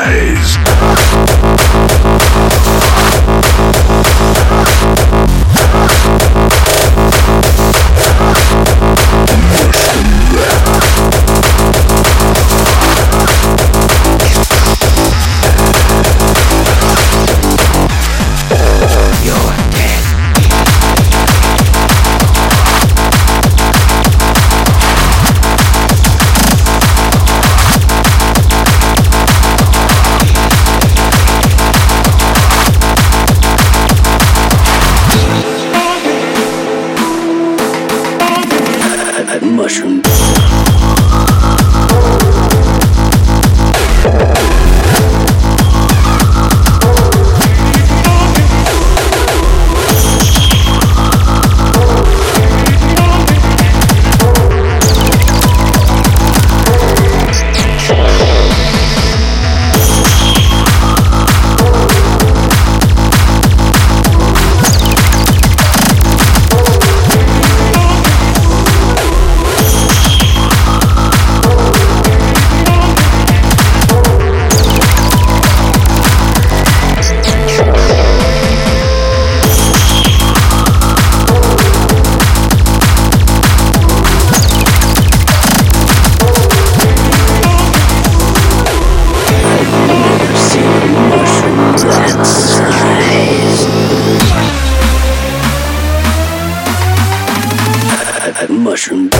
size. mushroom. mushroom.